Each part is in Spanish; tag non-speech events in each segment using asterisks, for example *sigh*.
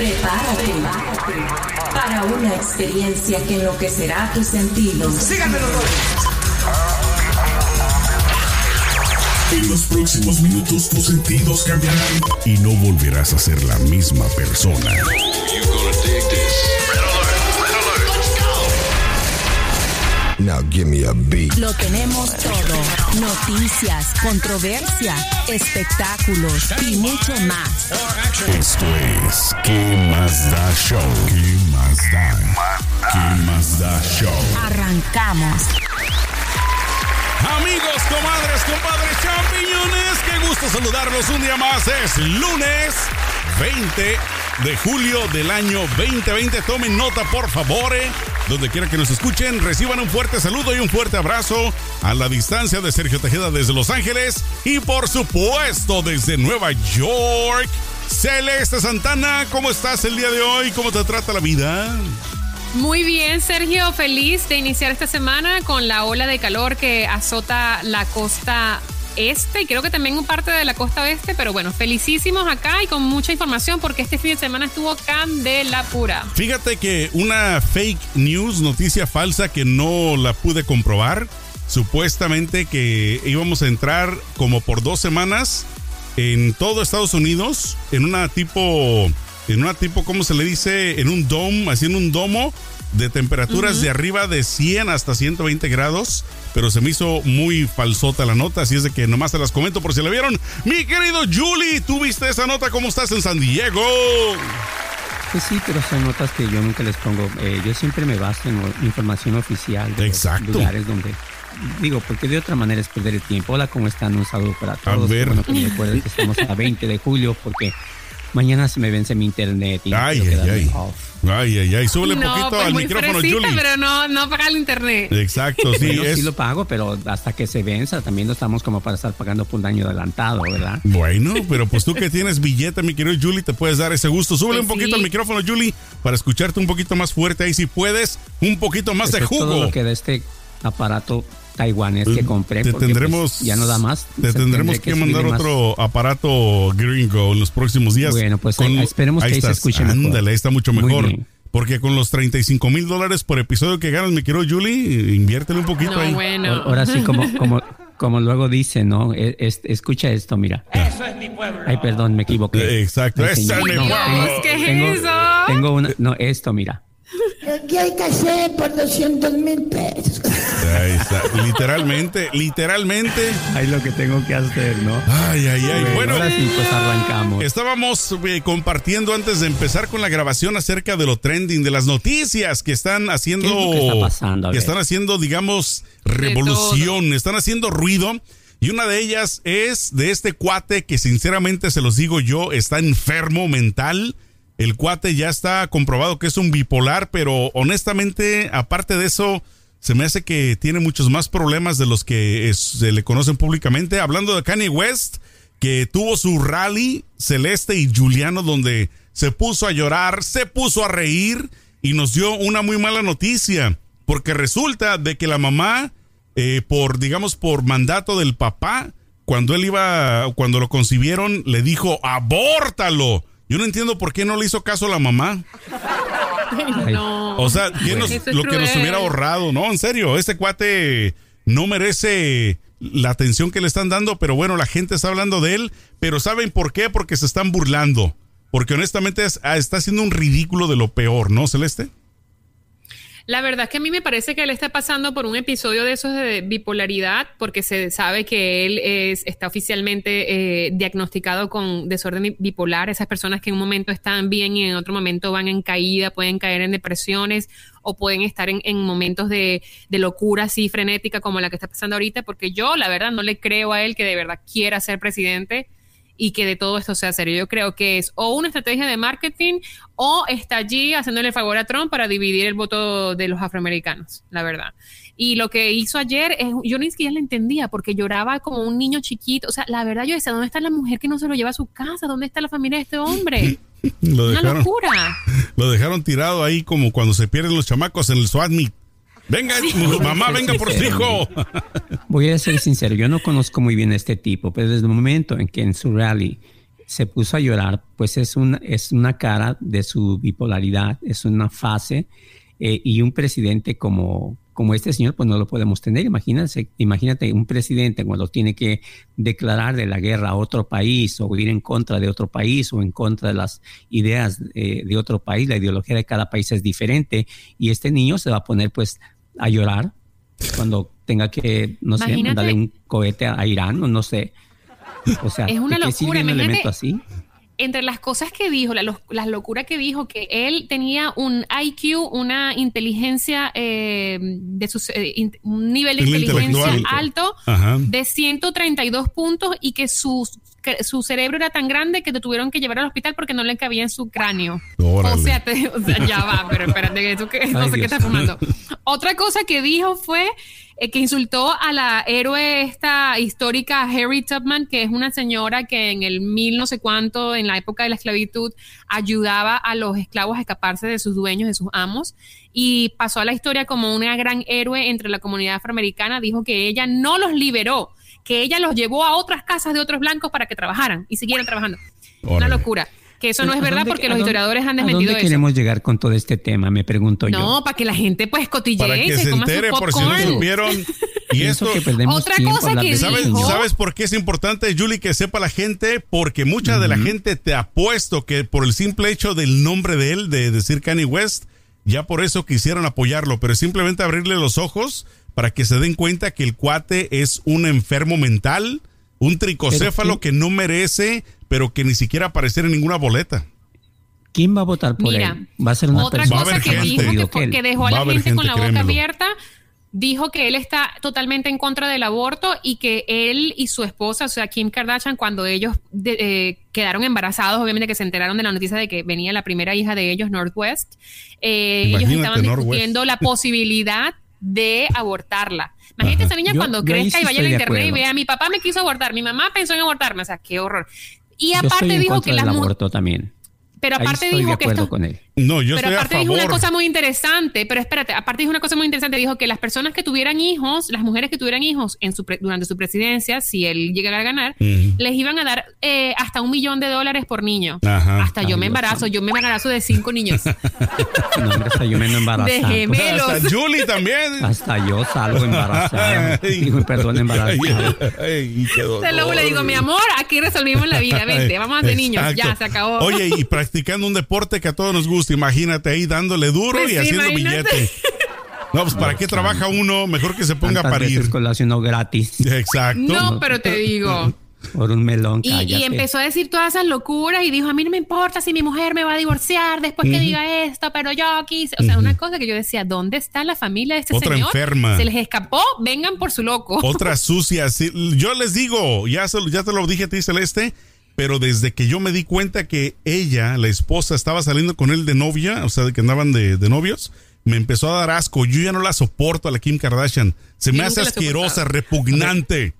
Prepárate para una experiencia que enloquecerá tus sentidos. Síganme los En los próximos minutos tus sentidos cambiarán y no volverás a ser la misma persona. Now give me a beat. Lo tenemos todo. Noticias, controversia, espectáculos y mucho más. Esto es ¿Qué más da show? ¿Qué más da? ¿Qué más da show? Arrancamos. Amigos, comadres, compadres, champiñones, qué gusto saludarlos un día más. Es lunes 20 de julio del año 2020. Tomen nota, por favor. eh. Donde quiera que nos escuchen, reciban un fuerte saludo y un fuerte abrazo a la distancia de Sergio Tejeda desde Los Ángeles y por supuesto desde Nueva York. Celeste Santana, ¿cómo estás el día de hoy? ¿Cómo te trata la vida? Muy bien, Sergio, feliz de iniciar esta semana con la ola de calor que azota la costa este y creo que también parte de la costa oeste, pero bueno, felicísimos acá y con mucha información porque este fin de semana estuvo candela pura. Fíjate que una fake news, noticia falsa que no la pude comprobar, supuestamente que íbamos a entrar como por dos semanas en todo Estados Unidos en una tipo, en una tipo, ¿cómo se le dice? En un dome, haciendo un domo de temperaturas de arriba de 100 hasta 120 grados, pero se me hizo muy falsota la nota, así es de que nomás te las comento por si la vieron. Mi querido Julie, ¿tú viste esa nota? ¿Cómo estás en San Diego? Pues sí, pero son notas que yo nunca les pongo. Eh, yo siempre me baso en información oficial de los Exacto. lugares donde. Digo, porque de otra manera es perder el tiempo. Hola, ¿cómo están? Un saludo para todos. ver. Qué Bueno, que me recuerden que estamos a 20 de julio porque mañana se me vence mi internet. Y Ay, ay, ay. off. Ay, ay, ay, súbele un no, poquito pues al muy micrófono, fresita, Julie. pero no, no paga el internet. Exacto, sí, Bueno, es. sí lo pago, pero hasta que se venza también no estamos como para estar pagando por un año adelantado, ¿verdad? Bueno, *laughs* pero pues tú que tienes billete, mi querido Julie, te puedes dar ese gusto. Súbele Pues un poquito sí. al micrófono, Julie, para escucharte un poquito más fuerte ahí si puedes, un poquito más de Eso es todo jugo. lo que da este aparato taiwanés que compré. Te porque, tendremos pues, ya no da más. Te tendremos que, mandar más. otro aparato gringo en los próximos días. Bueno, pues, ahí- esperemos que ahí se estás. escuche mejor. Ándale, ahí está mucho mejor. Porque con los 35 mil dólares por episodio que ganas, mi querido Julie, inviértele un poquito No, ahí. bueno. Ahora- Ahora sí, como, *laughs* como, como luego dice, ¿no? Es- es- escucha esto, mira. Eso es mi pueblo. Ay, perdón, me equivoqué. Exacto, Ay, ese es mi no, pueblo. tengo- ¿Qué es tengo- eso? Tengo una, no, esto, mira. ¿Qué hay que hacer por 200 mil pesos? Ahí está. Literalmente, literalmente. Ahí lo que tengo que hacer, ¿no? Ay, ay, ay. Bueno, ahora sí, pues arrancamos. Estábamos eh, compartiendo antes de empezar con la grabación acerca de lo trending, de las noticias que están haciendo. ¿Qué es lo que está pasando? Que están haciendo, digamos, revolución, están haciendo ruido. Y una de ellas es de este cuate que sinceramente se los digo yo, está enfermo mental. El cuate ya está comprobado que es un bipolar, pero honestamente, aparte de eso, se me hace que tiene muchos más problemas de los que se le conocen públicamente. Hablando de Kanye West, que tuvo su rally Celeste y Juliano donde se puso a llorar, se puso a reír y nos dio una muy mala noticia, porque resulta de que la mamá, eh, por digamos por mandato del papá, cuando él iba, cuando lo concibieron, le dijo abórtalo. Yo no entiendo por qué no le hizo caso a la mamá. No. O sea, ¿qué nos- Eso es lo que nos hubiera ahorrado, ¿no? En serio, este cuate no merece la atención que le están dando, pero bueno, la gente está hablando de él, pero ¿saben por qué? Porque se están burlando. Porque honestamente es- ah, está haciendo un ridículo de lo peor, ¿no, Celeste? La verdad es que a mí me parece que él está pasando por un episodio de esos de bipolaridad, porque se sabe que él es, está oficialmente eh, diagnosticado con desorden bi- bipolar. Esas personas que en un momento están bien y en otro momento van en caída, pueden caer en depresiones o pueden estar en, en momentos de, de locura así frenética como la que está pasando ahorita, porque yo la verdad no le creo a él que de verdad quiera ser presidente y que de todo esto sea serio. Yo creo que es o una estrategia de marketing o está allí haciéndole favor a Trump para dividir el voto de los afroamericanos, la verdad. Y lo que hizo ayer, es, yo ni siquiera le entendía porque lloraba como un niño chiquito. O sea, la verdad yo decía, ¿dónde está la mujer que no se lo lleva a su casa? ¿Dónde está la familia de este hombre? *laughs* Lo Una locura. *laughs* lo dejaron tirado ahí como cuando se pierden los chamacos en el SWAT meet. Venga, mamá, venga por su hijo. Voy a ser sincero, yo no conozco muy bien a este tipo, pero desde el momento en que en su rally se puso a llorar, pues es una, es una cara de su bipolaridad, es una fase, eh, y un presidente como, como este señor, pues no lo podemos tener. Imagínense, imagínate un presidente cuando tiene que declarar de la guerra a otro país o ir en contra de otro país o en contra de las ideas eh, de otro país. La ideología de cada país es diferente y este niño se va a poner pues a llorar cuando tenga que, no sé, mandarle un cohete a, Irán o no sé. O sea, es una locura. un elemento así? Entre las cosas que dijo, la, las locuras que dijo, que él tenía un IQ, una inteligencia, eh, de sus, eh, un nivel de inteligencia alto de 132 puntos y que su, su cerebro era tan grande que te tuvieron que llevar al hospital porque no le cabía en su cráneo. O sea, ya va, pero espérate, que, no sé qué está fumando. Otra cosa que dijo fue eh, que insultó a la héroe esta histórica Harry Tubman, que es una señora que en el mil no sé cuánto, en la época de la esclavitud, ayudaba a los esclavos a escaparse de sus dueños, de sus amos, y pasó a la historia como una gran héroe entre la comunidad afroamericana. Dijo que ella no los liberó, que ella los llevó a otras casas de otros blancos para que trabajaran y siguieran trabajando. Una locura. Que eso no es verdad porque los historiadores han desmentido ¿a dónde queremos llegar con todo este tema? Me pregunto yo. No, para que la gente pues cotille, para que se, entere por si no supieron. *laughs* Y esto, que perdemos otra cosa que ¿sabes, ¿Sabes por qué es importante, Julie, que sepa la gente? Porque mucha de la gente te ha puesto que por el simple hecho del nombre de él, de decir Kanye West, ya por eso quisieran apoyarlo, pero simplemente abrirle los ojos para que se den cuenta que el cuate es un enfermo mental, un tricocéfalo que no merece pero que ni siquiera aparecer en ninguna boleta. ¿Quién va a votar por él? Va a ser una otra cosa que dijo que, dejó a la gente, con la boca abierta. Dijo que él está totalmente en contra del aborto y que él y su esposa, o sea, Kim Kardashian, cuando ellos eh, quedaron embarazados, obviamente que se enteraron de la noticia de que venía la primera hija de ellos, Northwest, eh, ellos estaban discutiendo la posibilidad de abortarla. Imagínate esa niña cuando crezca y vaya a internet y vea, mi papá me quiso abortar, mi mamá pensó en abortarme, o sea, qué horror. Y aparte dijo que las aborto también. Pero aparte dijo que esto, con él. No, yo pero aparte dijo una cosa muy interesante, pero espérate, aparte dijo una cosa muy interesante, dijo que las personas que tuvieran hijos, las mujeres que tuvieran hijos en su durante su presidencia, si él llegara a ganar, les iban a dar eh, hasta un millón de dólares por niño. hasta yo me embarazo, yo me embarazo de cinco niños. *laughs* no, hasta yo me embarazo. De gemelos. Hasta Julie también. Hasta yo salgo embarazada. *laughs* Digo, perdón, embarazada. Se lo le digo, mi amor, aquí resolvimos la vida, vente, vamos a hacer niños, ya, se acabó. Oye, y practicando un deporte que a todos nos gusta imagínate ahí dándole duro pues y haciendo billete. *laughs* No, pues ¿para qué trabaja uno? Mejor que se ponga a parir. colacionó gratis. *laughs* Exacto. No, pero te digo. Por un melón. Y, empezó a decir todas esas locuras y dijo, a mí no me importa si mi mujer me va a divorciar después que diga esto, pero yo quise. O sea, una cosa que yo decía, ¿dónde está la familia de este Otra señor? enferma. Se les escapó, vengan por su loco. Otra sucia. Yo les digo, ya, ya te lo dije a ti, Celeste, pero desde que yo me di cuenta que ella, la esposa, estaba saliendo con él de novia, o sea, de que andaban de, novios, me empezó a dar asco. Yo ya no la soporto a la Kim Kardashian. Se me hace asquerosa, repugnante.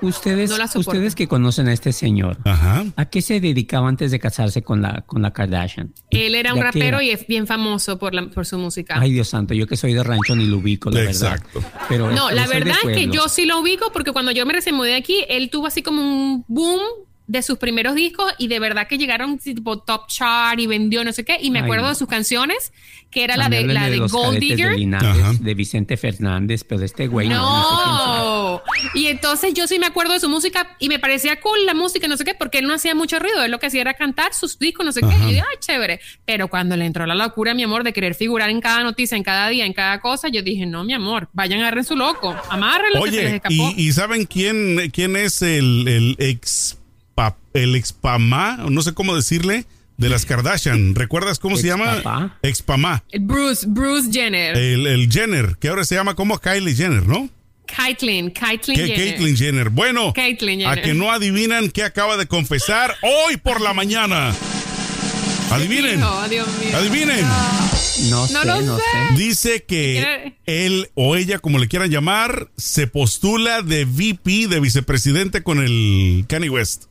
Ustedes, ustedes que conocen a este señor, ¿a qué se dedicaba antes de casarse con la, con la Kardashian? Él era un rapero y es bien famoso por, la, por su música. Ay, Dios santo, yo que soy de rancho ni lo ubico, la Exacto. verdad. Pero, no, la verdad es que yo sí lo ubico porque cuando yo me recién mudé aquí, él tuvo así como un boom de sus primeros discos y de verdad que llegaron tipo top chart y vendió no sé qué. Y me acuerdo de sus canciones que era la de la de, Gold Digger. de, Vicente Fernández pero de este güey no, y entonces yo sí me acuerdo de su música y me parecía cool la música no sé qué porque él no hacía mucho ruido. Él lo que hacía era cantar sus discos no sé qué. Y yo dije ay chévere pero cuando le entró la locura mi amor de querer figurar en cada noticia en cada día en cada cosa yo dije no mi amor vayan a agarren su loco amárrenlo Oye, que se les escapó. Y, y saben quién quién es el, el ex el expamá, no sé cómo decirle, de las Kardashian. ¿Recuerdas cómo se llama? Expamá. El Bruce, Bruce Jenner. El, Jenner, que ahora se llama como Kylie Jenner, ¿no? Caitlyn, Caitlyn Jenner. Caitlyn Jenner. Bueno, a que no adivinan qué acaba de confesar hoy por la mañana. Adivinen. Adivinen. No, sé, no, sé. Dice que él o ella, como le quieran llamar, se postula de VP, de vicepresidente con el Kanye West.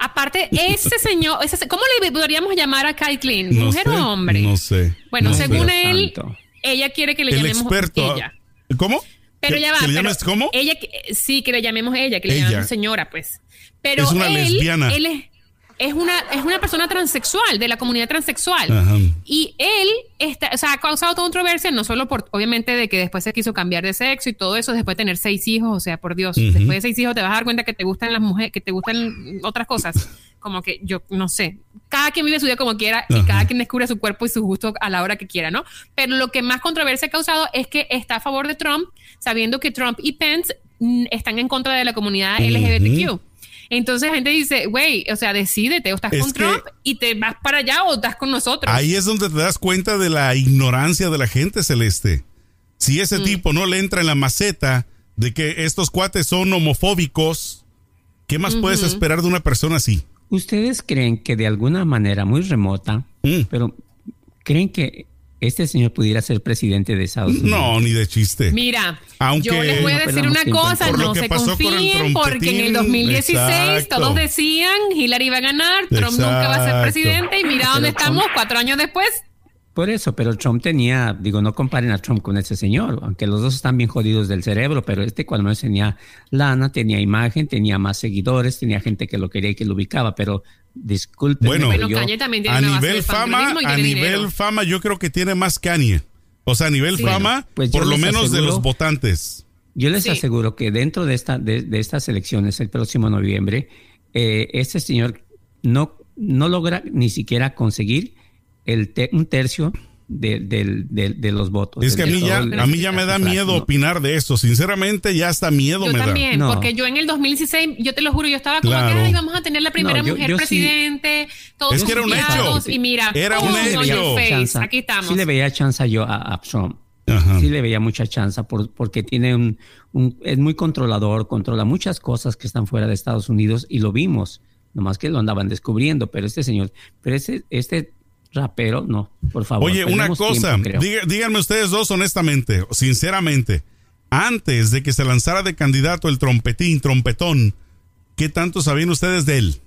Aparte, ese señor, ¿cómo le podríamos llamar a Caitlyn? ¿Mujer o hombre? No sé. Bueno, según él, ella quiere que le el llamemos experto, ella. ¿Cómo? Pero ¿Que- ya va. que le llames cómo? Ella, sí, que le llamemos ella, que le Ella. llamemos señora, pues. Pero Es una él, lesbiana. Él es, es una, es una persona transexual, de la comunidad transexual. Ajá. Y él está, o sea, ha causado controversia, no solo por, obviamente, de que después se quiso cambiar de sexo y todo eso, después de tener seis hijos, o sea, por Dios, después de seis hijos te vas a dar cuenta que te gustan las mujeres, que te gustan otras cosas. Como que yo no sé. Cada quien vive su vida como quiera y cada quien descubre su cuerpo y su gusto a la hora que quiera, ¿no? Pero lo que más controversia ha causado es que está a favor de Trump, sabiendo que Trump y Pence mm, están en contra de la comunidad LGBTQ. Entonces la gente dice, güey, o sea, decídete, o estás Es con que- Trump y te vas para allá o estás con nosotros. Ahí es donde te das cuenta de la ignorancia de la gente celeste. Si Mm. ese tipo no le entra en la maceta de que estos cuates son homofóbicos, ¿qué más puedes esperar de una persona así? ¿Ustedes creen que de alguna manera muy remota, Mm. pero creen que este señor pudiera ser presidente de Estados Unidos? No, ni de chiste. Mira, Aunque- yo les voy a decir una cosa, no se con confíen, porque en el trompetín, 2016 exacto. todos decían Hillary iba a ganar, Trump nunca va a ser presidente y mira Pero dónde Trump- estamos cuatro años después. Por eso, pero Trump tenía, digo, no comparen a Trump con ese señor, aunque los dos están bien jodidos del cerebro, pero este cual menos tenía lana, tenía imagen, tenía más seguidores, tenía gente que lo quería y que lo ubicaba, pero disculpen, Bueno, pero yo, Kanye también tiene A nivel fama, a nivel dinero. fama yo creo que tiene más Kanye. O sea, a nivel Sí. fama, Pues por lo menos de los votantes. yo les Sí. aseguro que dentro de, esta, de, de estas elecciones el próximo noviembre, eh, este señor no, no logra ni siquiera conseguir el te- un tercio de, del- del- de los votos. Es que a de mí ya, el- a mí ya me da miedo No. opinar de eso. Sinceramente, ya hasta miedo Yo me también, No. porque yo en el 2016, yo te lo juro, yo estaba como Claro. que "Ay, vamos a tener la primera No, yo- mujer yo sí- presidente, todos Es que era un hecho. Y mira, Era un hecho. face, aquí estamos. Sí le veía chance yo a, a Trump. da. Ajá. Sí le veía mucha chance por, porque tiene un, un- es muy controlador, controla muchas cosas que están fuera de Estados Unidos y lo vimos, nomás que lo andaban descubriendo, pero este señor, pero este, este rapero, no, por favor. Oye, una cosa, tiempo, creo. diga- díganme ustedes dos honestamente, sinceramente, antes de que se lanzara de candidato el trompetín, trompetón, ¿qué tanto sabían ustedes de él?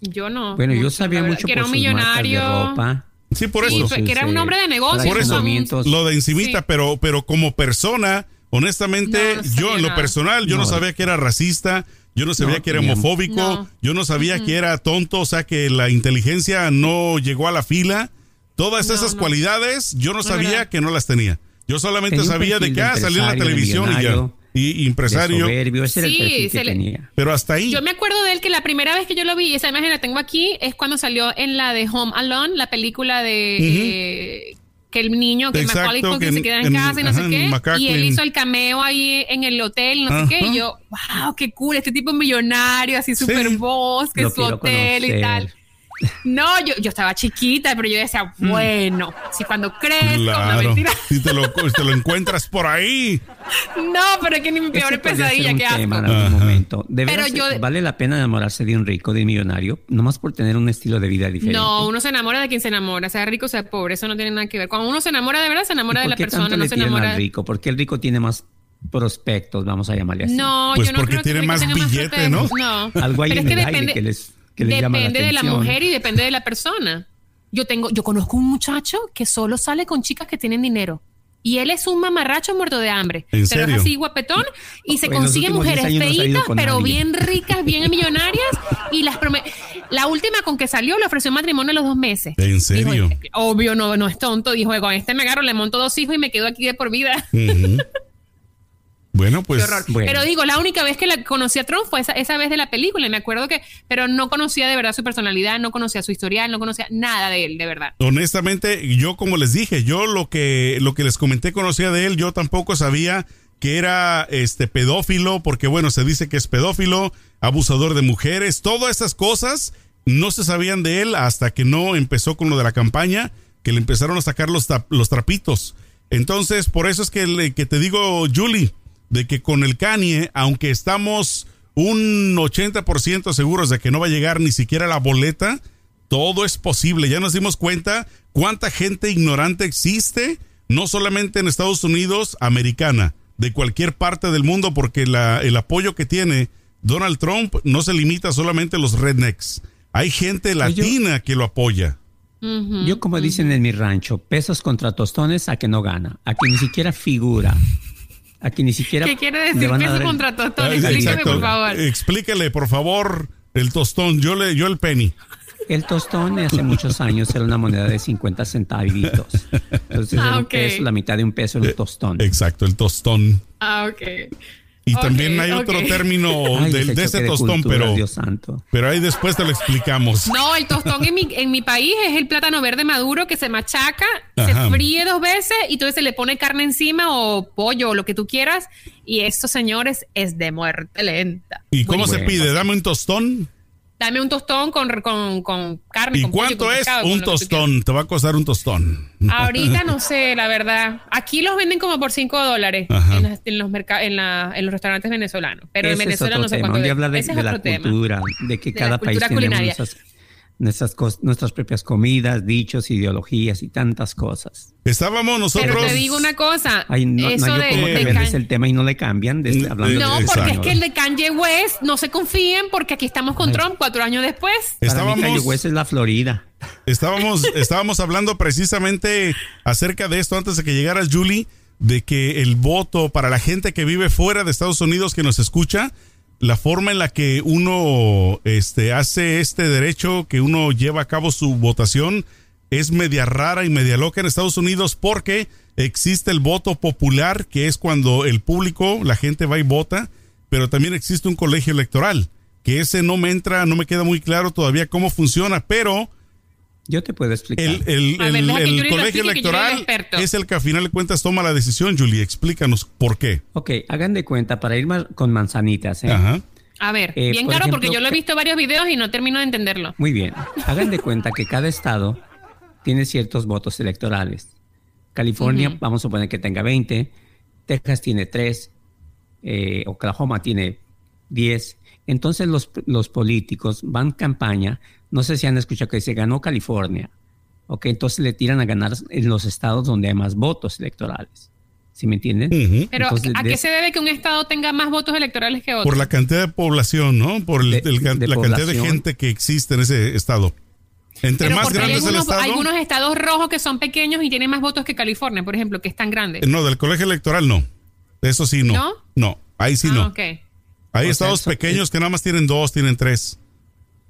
Yo no. Bueno, yo sabía mucho que por era un sus marcas de millonario. ropa. Sí, por Sí, eso. pero que era un hombre de negocios. Por eso. Lo de encimita, Sí. pero, pero como persona, honestamente, No, no sabía yo en lo nada. personal, yo no, No. sabía que era racista, yo no sabía No, que era homofóbico, No. yo no sabía que era tonto, o sea que la inteligencia no llegó a la fila. Todas No, esas no. cualidades, yo no sabía verdad. que no las tenía. Yo solamente Tenía sabía de que ah, salía en la televisión y ya. Y empresario. soberbio, ese era Sí, el perfil se que le- tenía. Pero hasta ahí. Yo me acuerdo de él que la primera vez que yo lo vi, esa imagen la tengo aquí, es cuando salió en la de Home Alone, la película de eh, que el niño, que Exacto, Macaulay Culkin que se queda en, en- casa y no ajá, sé qué. Y él hizo el cameo ahí en el hotel y no sé qué. Y yo, wow, qué cool, este tipo millonario, así super voz, que Lo su hotel y tal. No, yo, yo estaba chiquita, pero yo decía, bueno, si cuando crezco, no mentira. Si te lo, te lo encuentras por ahí. No, pero es que ni mi peor pesadilla, algún Ajá. momento. De Pero yo- vale la pena enamorarse de un rico, de un millonario, nomás por tener un estilo de vida diferente. No, uno se enamora de quien se enamora, sea rico, sea pobre, eso no tiene nada que ver. Cuando uno se enamora de verdad, se ¿Y enamora de la persona, tanto no le se enamora al rico? Porque el rico tiene más prospectos, vamos a llamarle así. No, Pues yo no porque creo que tiene el rico más tenga billete, pretextos. ¿no? No. Algo hay Pero en es que el aire depende, que les, que les llama la depende de la mujer y depende de la persona. Yo tengo, yo conozco un muchacho que solo sale con chicas que tienen dinero. Y él es un mamarracho muerto de hambre. ¿En pero serio? es así guapetón y se En consigue últimos 10 mujeres no feitas, pero nadie. bien ricas, bien *laughs* millonarias. Y las La última con que salió le ofreció matrimonio a los dos meses. ¿En serio? Dijo, obvio, no, no es tonto. Dijo, con este me agarro, le monto dos hijos y me quedo aquí de por vida. Ujú. *laughs* Bueno, pues. Qué horror. bueno. Pero digo, la única vez que la conocí a Trump fue esa, esa vez de la película. Y me acuerdo que, pero no conocía de verdad su personalidad, no conocía su historial, no conocía nada de él, de verdad. honestamente, yo como les dije, yo lo que lo que les comenté conocía de él, yo tampoco sabía que era este pedófilo, porque bueno, se dice que es pedófilo, abusador de mujeres, todas esas cosas no se sabían de él hasta que no empezó con lo de la campaña, que le empezaron a sacar los, los trapitos. Entonces, por eso es que, le- que te digo, Julie, de que con el Kanye, aunque estamos un 80% seguros de que no va a llegar ni siquiera la boleta, todo es posible. Ya nos dimos cuenta cuánta gente ignorante existe, no solamente en Estados Unidos, americana, de cualquier parte del mundo, porque la- el apoyo que tiene Donald Trump no se limita solamente a los rednecks. Hay gente latina que lo apoya. Yo, como dicen en mi rancho, pesos contra tostones a que no gana, a que ni siquiera figura. Aquí ni siquiera. ¿Qué quiere decir a peso dar el- contra tostón? Ah, Explíqueme, por favor. Explíquele, por favor, el tostón. Yo le, yo el penny. El tostón hace muchos años era una moneda de 50 centavitos. Entonces Ah, era un ok. peso, la mitad de un peso era un tostón. Exacto, el tostón. Ah, ok. Y Ok, también hay otro ok. término *laughs* Ay, del- de ese tostón, culturas, pero, Dios santo. pero ahí después te lo explicamos. No, el tostón en mi, en mi país es el plátano verde maduro que se machaca, Ajá. se fríe dos veces y entonces se le pone carne encima o pollo o lo que tú quieras. Y esto, señores, es de muerte lenta. ¿Y cómo se Bueno. pide? Dame un tostón. Dame un tostón con, con, con carne. ¿Y con pollo, cuánto con es pescado, un tostón? Te va a costar un tostón. Ahorita no *laughs* sé, la verdad. Aquí los venden como por 5 dólares en, las- en los merca- en, la- en los restaurantes venezolanos. Pero en Venezuela otro no sé tema. cuánto hablar de, Ese es de la tema. cultura, de que De cada la país tenemos culinaria. Nuestras, nuestras, cos- nuestras propias comidas, dichos, ideologías y tantas cosas. Estábamos nosotros. Pero te digo una cosa. Ay, no, no eso de, can- el tema y no le cambian. de- hablando No, de porque es que el de Kanye West no se confíen porque aquí estamos con Trump cuatro años después. Para mí, Cayo Estábamos, West es la Florida. estábamos, *laughs* estábamos hablando precisamente acerca de esto antes de que llegara Julie, de que el voto para la gente que vive fuera de Estados Unidos que nos escucha, la forma en la que uno este, hace este derecho, que uno lleva a cabo su votación, es media rara y media loca en Estados Unidos porque existe el voto popular, que es cuando el público, la gente va y vota, pero también existe un colegio electoral, que ese no me entra, no me queda muy claro todavía cómo funciona, pero Yo te puedo explicar. el, el- ver, el- el colegio explique, electoral es el que a final de cuentas toma la decisión, Julie. Explícanos por qué. Ok, hagan de cuenta, para ir más con manzanitas. ¿eh? Ajá. A ver, Eh, bien por claro porque yo lo he visto varios videos y no termino de entenderlo. Muy bien. Hagan de cuenta que cada estado tiene ciertos votos electorales. California, vamos a suponer que tenga 20, Texas tiene 3, eh, Oklahoma tiene 10. Entonces los, los políticos van campaña, no sé si han escuchado que se ganó California, ok, entonces le tiran a ganar en los estados donde hay más votos electorales. ¿Sí me entienden? Pero Entonces, ¿a de- qué se debe que un estado tenga más votos electorales que otro? Por la cantidad de población, ¿no? Por el- De- el can- de la cantidad de gente que existe en ese estado. Entre Pero más porque hay grande es el algunos, estado. hay algunos estados rojos que son pequeños y tienen más votos que California, por ejemplo, que es tan grande. No, del colegio electoral no. Eso sí, no. ¿No? No, ahí sí ah, no. ok. Hay O sea, estados eso- pequeños que nada más tienen dos, tienen tres.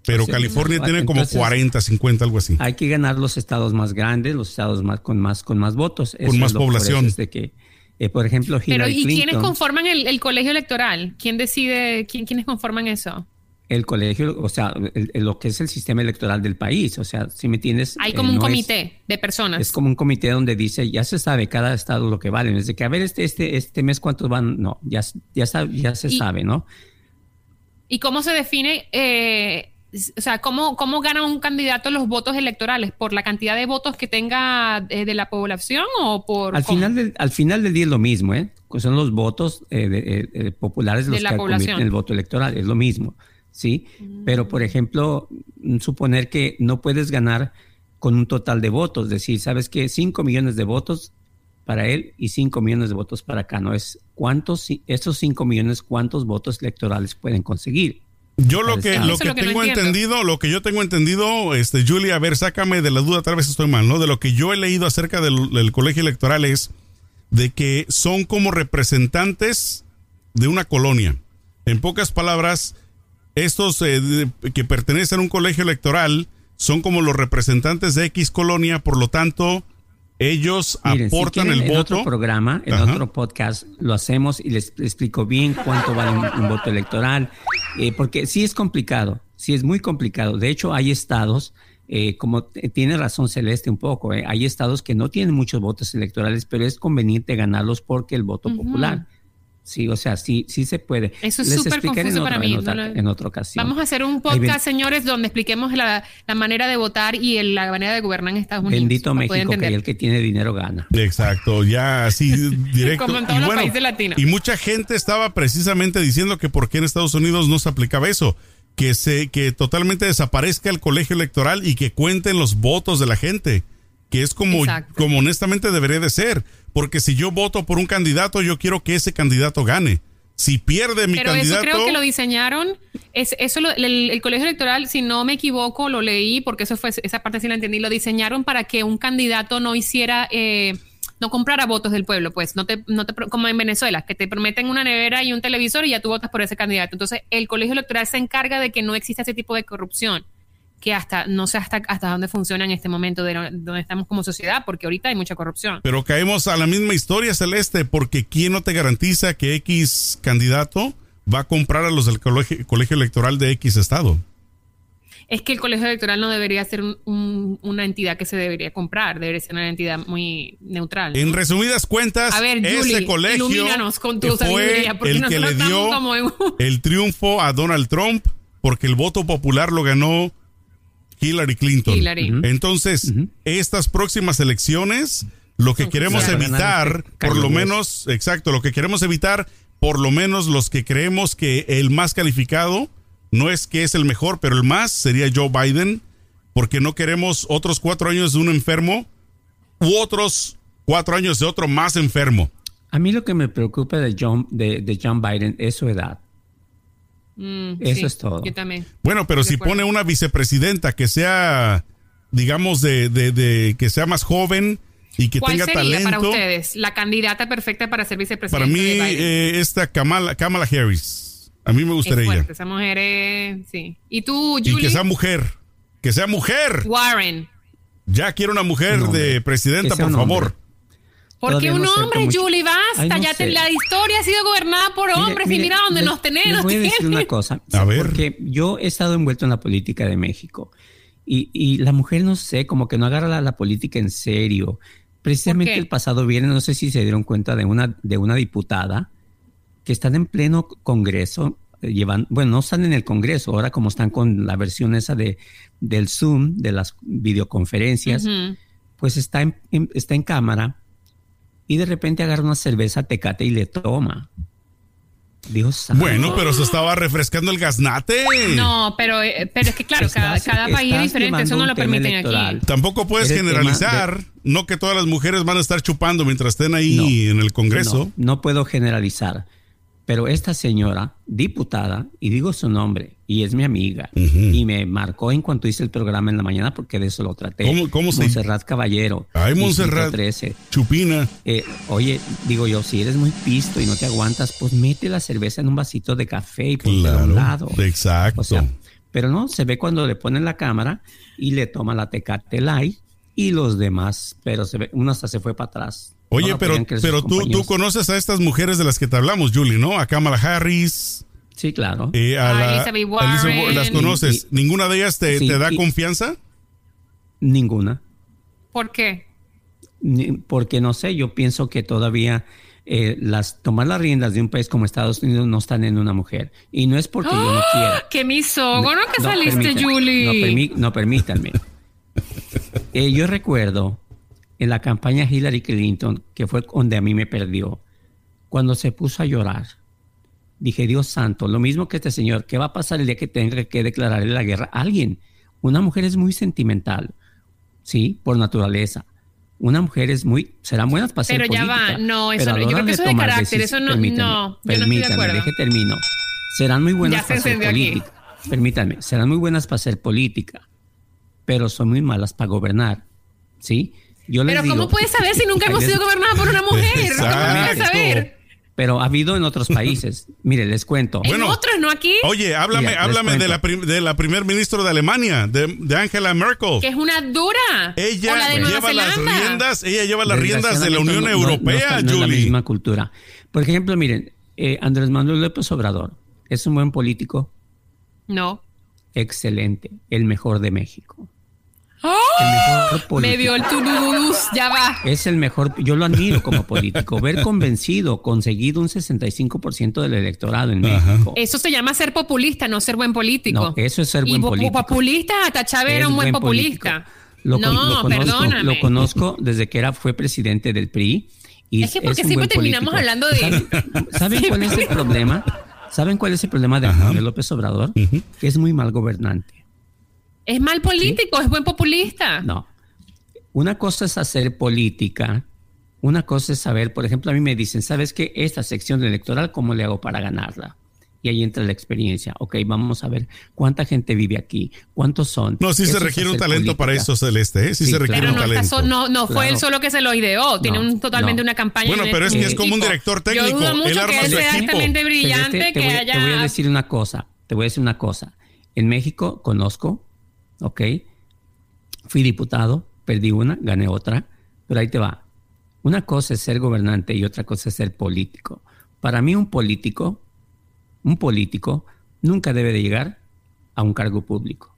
Pero Sí. California tiene como Entonces- 40, 50, algo así. Hay que ganar los estados más grandes, los estados más con más con más votos, Eso más es lo- por población. de que, eh, por ejemplo, Pero Hillary ¿y quiénes conforman el, el colegio electoral? ¿Quién decide, quién, quiénes conforman eso? el colegio, o sea, el- el- lo que es el sistema electoral del país, o sea, si me entiendes, Hay eh, como un es- comité de personas. Es, como un comité donde dice, ya se sabe cada estado lo que vale, es de que a ver este este este mes cuántos van, no, ya ya ya se Y- sabe, ¿no? ¿Y cómo se define, eh, o sea, cómo, cómo gana un candidato los votos electorales? ¿Por la cantidad de votos que tenga eh, de la población o por... Al cómo? final, del, al final del día es lo mismo, ¿eh? Son los votos eh, de- eh, populares De los la que población. el voto electoral, es lo mismo, ¿sí? Pero, por ejemplo, mm, suponer que no puedes ganar con un total de votos, es decir, ¿sabes qué? 5 millones de votos para él y 5 millones de votos para acá, ¿no? Es cuántos, esos 5 millones, cuántos votos electorales pueden conseguir. Yo lo que, lo es que lo que no tengo entendido, lo que yo tengo entendido, este, Julia, a ver, sácame de la duda, tal vez estoy mal, ¿no? De lo que yo he leído acerca del, del colegio electoral es de que son como representantes de una colonia. En pocas palabras, estos eh, de- que pertenecen a un colegio electoral son como los representantes de X colonia, por lo tanto, ellos Miren, si aportan quieren, el en voto. otro programa, en Ajá. otro podcast, lo hacemos y les explico bien cuánto vale un, un voto electoral, eh, porque sí es complicado, sí es muy complicado. De hecho, hay estados, eh, como tiene razón Celeste un poco, eh, hay estados que no tienen muchos votos electorales, pero es conveniente ganarlos porque el voto popular. Sí, o sea, sí, sí se puede. Eso es súper confuso para mí, En otra, no lo- en otra ocasión. Vamos a hacer un podcast, señores, donde expliquemos la, la manera de votar y el- la manera de gobernar en Estados Unidos. Bendito México, que entender. el que tiene dinero gana. Exacto, ya así *laughs* directo. Como en todos los países latinos. Y mucha gente estaba precisamente diciendo que por qué en Estados Unidos no se aplicaba eso, que se que totalmente desaparezca el colegio electoral y que cuenten los votos de la gente, que es como Exacto. como honestamente debería de ser, porque si yo voto por un candidato, yo quiero que ese candidato gane. Si pierde mi Pero candidato, eso creo que lo diseñaron, es, eso lo- el, el colegio electoral, si no me equivoco, lo leí, porque eso fue esa parte sí la entendí, lo diseñaron para que un candidato no hiciera, eh, no comprar a votos del pueblo, pues, no te, no te, como en Venezuela, que te prometen una nevera y un televisor y ya tú votas por ese candidato. Entonces, el colegio electoral se encarga de que no exista ese tipo de corrupción, que hasta, no sé hasta, hasta dónde funciona en este momento de donde estamos como sociedad, porque ahorita hay mucha corrupción. Pero caemos a la misma historia, Celeste, porque ¿quién no te garantiza que X candidato va a comprar a los del colegio, colegio electoral de X estado? Es que el colegio electoral no debería ser un- un- una entidad que se debería comprar, debería ser una entidad muy neutral. ¿no? En resumidas cuentas, A ver, ese colegio ilumínanos con tu fue el que le dio en el triunfo a Donald Trump, porque el voto popular lo ganó Hillary Clinton. Hillary. Entonces, estas próximas elecciones, lo que queremos evitar, por lo menos, exacto, lo que queremos evitar, por lo menos los que creemos que el más calificado no es que es el mejor, pero el más sería Joe Biden, porque no queremos otros cuatro años de un enfermo u otros cuatro años de otro más enfermo. A mí lo que me preocupa de John, de, de John Biden es su edad. Mm, Eso es todo. Yo también. Bueno, pero De si acuerdo. pone una vicepresidenta que sea, digamos, de, de- de- que sea más joven y que ¿Cuál tenga sería talento. para ustedes la candidata perfecta para ser vicepresidenta? Para mí, de Biden? eh, esta Kamala, Kamala Harris. A mí me es gustaría ella. fuerte, esa mujer es... Sí. ¿Y tú, Y Julie? que sea mujer. Que sea mujer. Warren. Ya quiero una mujer de presidenta, por favor. Hombre. ¿Por qué Todavía un no hombre. Julie? Basta, Ay, no ya te- la historia ha sido gobernada por Mire, hombres y mira dónde les- nos tenemos. Les voy a decir una cosa. A ver. Porque yo he estado envuelto en la política de México y, y la mujer, no sé, como que no agarra la, la política en serio. Precisamente el pasado viernes, no sé si se dieron cuenta de una, de una diputada que están en pleno Congreso, eh, llevan, bueno, no están en el Congreso, ahora como están con la versión esa de, del Zoom, de las videoconferencias, pues está en, en- está en cámara y de repente agarra una cerveza tecate y le toma. Dios. Bueno, pero se estaba refrescando el gaznate. No, pero, eh, pero es que claro, cada, Estás- cada país es diferente, eso no lo permiten electoral. aquí. Tampoco puedes generalizar. No que todas las mujeres van a estar chupando mientras estén ahí No. en el Congreso. No, no puedo generalizar. Pero esta señora, diputada, y digo su nombre, y es mi amiga, y me marcó en cuanto hice el programa en la mañana porque de eso lo traté. ¿Cómo- cómo se- Montserrat Caballero. Ay, Montserrat. 13. Chupina. Eh, oye, digo yo, si eres muy pisto y no te aguantas, pues mete la cerveza en un vasito de café y ponte a Claro. un lado. Exacto. O sea, pero no, se ve cuando le ponen la cámara y le toma la Tecate Light y los demás, pero se ve, uno hasta se fue para atrás. Oye, No pero, pero tú, tú conoces a estas mujeres de las que te hablamos, Julie, ¿no? A Kamala Harris, Sí, claro. eh, a A la, Elizabeth a Elizabeth Warren. ¿Las conoces? Y- ¿Ninguna de ellas te, Sí, te da y- confianza? Ninguna. ¿Por qué? Ni- Porque no sé, yo pienso que todavía eh, las tomar las riendas de un país como Estados Unidos no están en una mujer. Y no es porque yo no quiera. ¡Ah! ¡Qué misógono que No, saliste, permítanme, Julie! No, permí- no, permítanme. *laughs* Eh, yo recuerdo en la campaña Hillary Clinton, que fue donde a mí me perdió, cuando se puso a llorar. Dije, Dios santo, lo mismo que este señor, ¿qué va a pasar el día que tenga que declararle la guerra a alguien? Una mujer es muy sentimental, ¿sí? Por naturaleza. Una mujer es muy, serán buenas para hacer Pero ya política, va, no, eso no, yo creo que eso es de carácter, eso no- no, yo no estoy de acuerdo. deje termino. Serán muy buenas Ya se para hacer encendió aquí. política. Permítanme, serán muy buenas para hacer política, pero son muy malas para gobernar, ¿sí? Yo les Pero digo- ¿cómo puedes saber si nunca hemos sido gobernadas por una mujer? ¿Cómo Exacto. puedes saber? Pero ha habido en otros países. *laughs* Mire, les cuento. En Bueno. otros, no aquí. Oye, háblame, Mira, háblame de la, prim- de la primer ministra de Alemania, de, de Angela Merkel. Que es una dura. Ella o la de Nueva lleva las Zelanda. riendas, ella lleva las riendas de la Unión Desgraciadamente no- no- no Europea, está- no es la Julie. misma cultura. Por ejemplo, miren, eh, Andrés Manuel López Obrador es un buen político, No. excelente, el mejor de México. ¡Oh! El mejor político. Me dio el turururus, ya va. Es el mejor, yo lo admiro como político, ver convencido, conseguido un 65% del electorado en Ajá. México. Eso se llama ser populista, no ser buen político. No, eso es ser y buen po- político. populista, hasta Chávez era un buen, buen populista. político. Lo, con- no, lo conozco, perdóname. lo conozco desde que era, fue presidente del PRI. Y Es que porque siempre terminamos político. hablando de- ¿Saben, ¿saben *laughs* cuál es el problema? ¿Saben cuál es el problema de Manuel López Obrador? Que es muy mal gobernante. Es mal político, es buen populista. No. Una cosa es hacer política. Una cosa es saber, por ejemplo, a mí me dicen, ¿sabes qué? Esta sección electoral, ¿cómo le hago para ganarla? Y ahí entra la experiencia. Ok, vamos a ver cuánta gente vive aquí, cuántos son. No, sí se Eso es requiere un talento para política. eso, Celeste. ¿eh? Sí, Sí, se requiere Pero un talento. so- no, no fue Claro. él solo que se lo ideó, tiene No, un, totalmente no. una campaña. Bueno, en pero es que es como un director técnico, Yo dudo él mucho arma que él su sea equipo. altamente brillante, Celeste, te, que voy, haya... te voy a decir una cosa. Te voy a decir una cosa. En México conozco, ok. Fui diputado, perdí una, gané otra, pero ahí te va. Una cosa es ser gobernante y otra cosa es ser político. Para mí un político, un político nunca debe de llegar a un cargo público,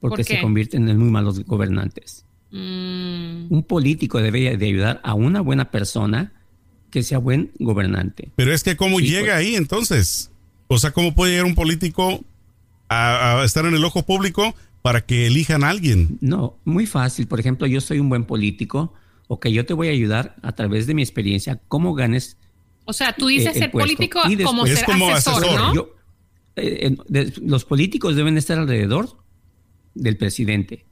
porque se convierten en muy malos gobernantes. Mm, Un político debe de ayudar a una buena persona que sea buen gobernante. Pero es que cómo Sí, llega pues. ahí entonces. O sea, ¿cómo puede llegar un político a, a estar en el ojo público para que elijan a alguien? No, muy fácil. Por ejemplo, yo soy un buen político. Ok, yo te voy a ayudar a través de mi experiencia, cómo ganes o sea, tú dices Eh, el ser puesto. político Y después- como ser como asesor, asesor. ¿no? Yo, eh, eh, de- los políticos deben estar alrededor del presidente.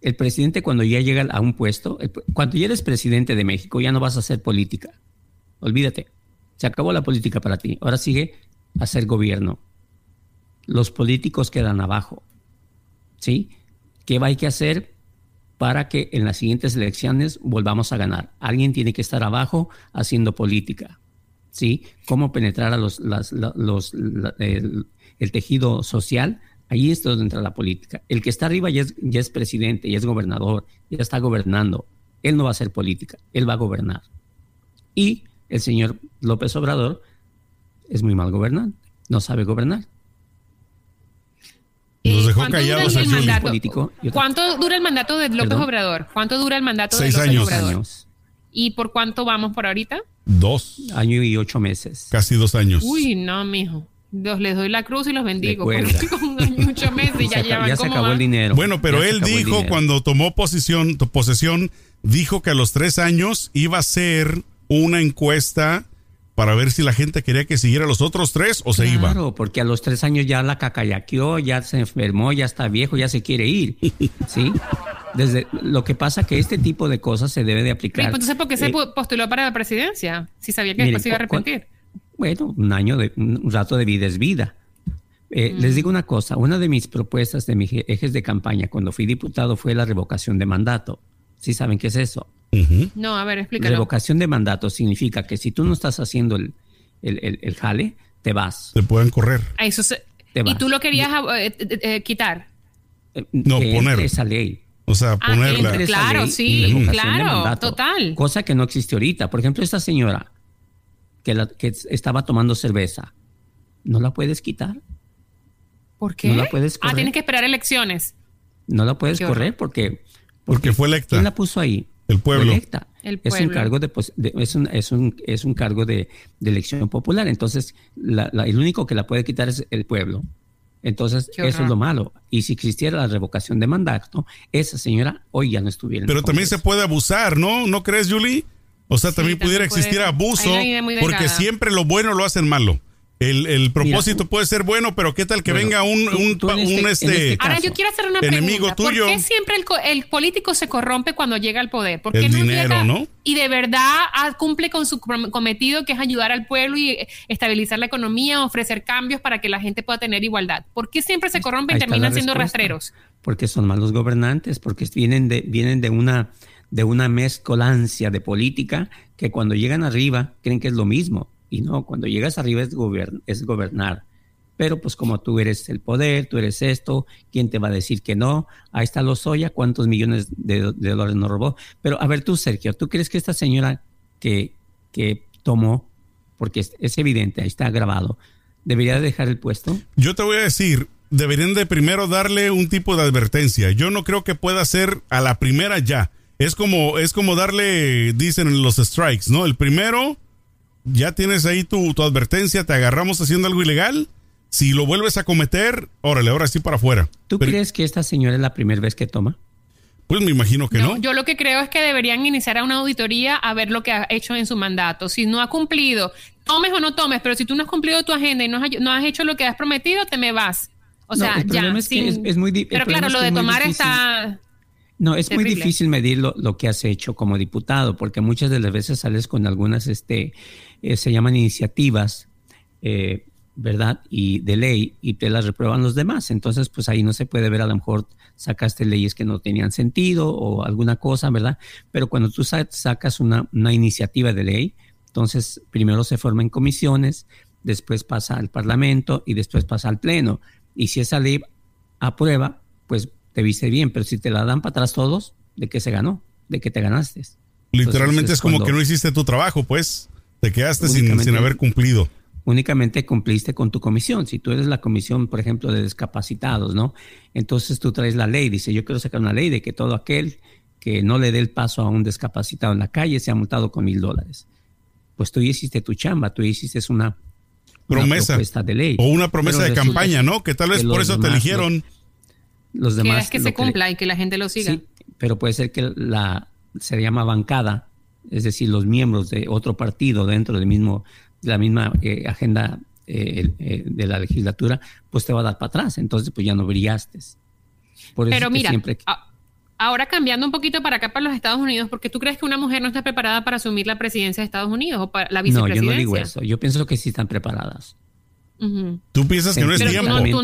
El presidente cuando ya llega a un puesto, el- cuando ya eres presidente de México, ya no vas a hacer política. Olvídate. Se acabó la política para ti. Ahora sigue a hacer gobierno. Los políticos quedan abajo. ¿Sí? ¿Qué hay que hacer para que en las siguientes elecciones volvamos a ganar? Alguien tiene que estar abajo haciendo política. ¿sí? Cómo penetrar a los, los, el tejido social, ahí es donde entra la política. El que está arriba ya es, ya es presidente, ya es gobernador, ya está gobernando. Él no va a hacer política, él va a gobernar. Y el señor López Obrador es muy mal gobernante, no sabe gobernar. Nos Eh, dejó ¿cuánto dura callados el mandato? Político, ¿Cuánto dura el mandato de López ¿Perdón? Obrador? ¿Cuánto dura el mandato Seis de López años. Obrador? años, ¿Y por cuánto vamos por ahorita? Dos, año y ocho meses. casi dos años. Uy, no, mijo. Dios, les doy la cruz y los bendigo. Con un año y ocho *laughs* meses y ya llevan ya se acabó el dinero. Bueno, pero él dijo cuando tomó posición, posesión, dijo que a los tres años iba a hacer una encuesta para ver si la gente quería que siguiera los otros tres o se iba. Claro, porque a los tres años ya la cacayaqueó, ya se enfermó, ya está viejo, ya se quiere ir. *laughs* ¿Sí? Desde lo que pasa que este tipo de cosas se debe de aplicar. pues Entonces, ¿por qué se Eh, pu- postuló para la presidencia? Si sabía que Miren, después se iba a arrepentir. Bueno, un año de un rato de vida es vida. Eh, Les digo una cosa, una de mis propuestas de mis ejes de campaña cuando fui diputado fue la revocación de mandato. ¿Sí saben qué es eso? No, a ver, explícalo. Revocación de mandato significa que si tú no estás haciendo el, el- el- el jale, te vas. Se pueden correr. Ah, Eso se- Te y vas. tú lo querías eh, eh, eh, quitar. No, que poner. esa ley. O sea, Ah, ponerla. Claro, ley, sí, claro, mandato, total. Cosa que no existe ahorita. Por ejemplo, esta señora que, la- que estaba tomando cerveza, ¿no la puedes quitar? ¿Por qué? No la puedes ah, correr. tienes que esperar elecciones. No la puedes correr porque... Porque fue electa. ¿Quién la puso ahí? El pueblo. Fue electa. El Es un cargo de, pos- de- es un, es un, es un cargo de, de elección popular. Entonces, la- la- el único que la puede quitar es el pueblo. Entonces, eso es lo malo. Y si existiera la revocación de mandato, esa señora hoy ya no estuviera en Pero el también se puede abusar, ¿no? ¿No crees, Julie? O sea, Sí, también pudiera también existir abuso, porque siempre lo bueno lo hacen malo. El, el propósito Mira, puede ser bueno, pero ¿qué tal que bueno, venga un, un, tú este- un, en este, este Ahora caso. yo quiero hacer una Enemigo pregunta. tuyo. ¿Por qué siempre el, el político se corrompe cuando llega al poder? ¿Por qué El no dinero, llega ¿no? Y de verdad ah, cumple con su cometido que es ayudar al pueblo y eh, estabilizar la economía, ofrecer cambios para que la gente pueda tener igualdad. ¿Por qué siempre se corrompe y terminan siendo rastreros? Porque son malos gobernantes, porque vienen de, vienen de una de una mezcolancia de política que cuando llegan arriba creen que es lo mismo. Y no, cuando llegas arriba es, gobern- es gobernar. Pero pues como tú eres el poder, tú eres esto, ¿quién te va a decir que no? Ahí está Lozoya, ¿cuántos millones de, dólares nos robó? Pero a ver tú, Sergio, ¿tú crees que esta señora que, que tomó, porque es, es evidente, ahí está grabado, debería dejar el puesto? Yo te voy a decir, deberían de primero darle un tipo de advertencia. Yo no creo que pueda ser a la primera ya. Es como, es como darle, dicen en los strikes, ¿no? El primero, ya tienes ahí tu, tu advertencia, te agarramos haciendo algo ilegal. Si lo vuelves a cometer, órale, ahora sí para afuera. ¿Tú Pero- crees que esta señora es la primera vez que toma? Pues me imagino que no. Yo lo que creo es que deberían iniciar una auditoría a ver lo que ha hecho en su mandato. Si no ha cumplido, tomes o no tomes, pero si tú no has cumplido tu agenda y no has, no has hecho lo que has prometido, te me vas. O No, sea, el ya. es que es- es muy pero claro, es lo que de tomar difícil. está. No, es muy difícil medir lo, lo que has hecho como diputado, porque muchas de las veces sales con algunas, este, eh, se llaman iniciativas eh, ¿verdad? Y de ley y te las reprueban los demás. Entonces, pues ahí no se puede ver a lo mejor sacaste leyes que no tenían sentido o alguna cosa, ¿verdad? Pero cuando tú sacas una, una iniciativa de ley, entonces primero se forman comisiones, después pasa al Parlamento y después pasa al Pleno. Y si esa ley aprueba, pues te viste bien, pero si te la dan para atrás todos, ¿de qué se ganó? ¿De qué te ganaste? Literalmente es, como que no hiciste tu trabajo, pues. Te quedaste sin, sin haber cumplido únicamente cumpliste con tu comisión. Si tú eres la comisión, por ejemplo, de discapacitados, ¿no? Entonces tú traes la ley, dice, yo quiero sacar una ley de que todo aquel que no le dé el paso a un discapacitado en la calle sea multado con mil dólares. Pues tú hiciste tu chamba, tú hiciste una promesa de ley. O una promesa de campaña, ¿no? Que tal vez por eso te eligieron. Los, demás. Que que se cumpla y que la gente lo siga. Sí, pero puede ser que la se llama bancada, es decir, los miembros de otro partido dentro del mismo la misma eh, agenda eh, eh, de la legislatura, pues te va a dar para atrás. Entonces, pues ya no brillaste. Pero mira, ahora cambiando un poquito para acá, para los Estados Unidos, porque tú crees que una mujer no está preparada para asumir la presidencia de Estados Unidos o para la vicepresidencia. No, yo no digo eso. Yo pienso que sí están preparadas. Tú piensas que no es tiempo.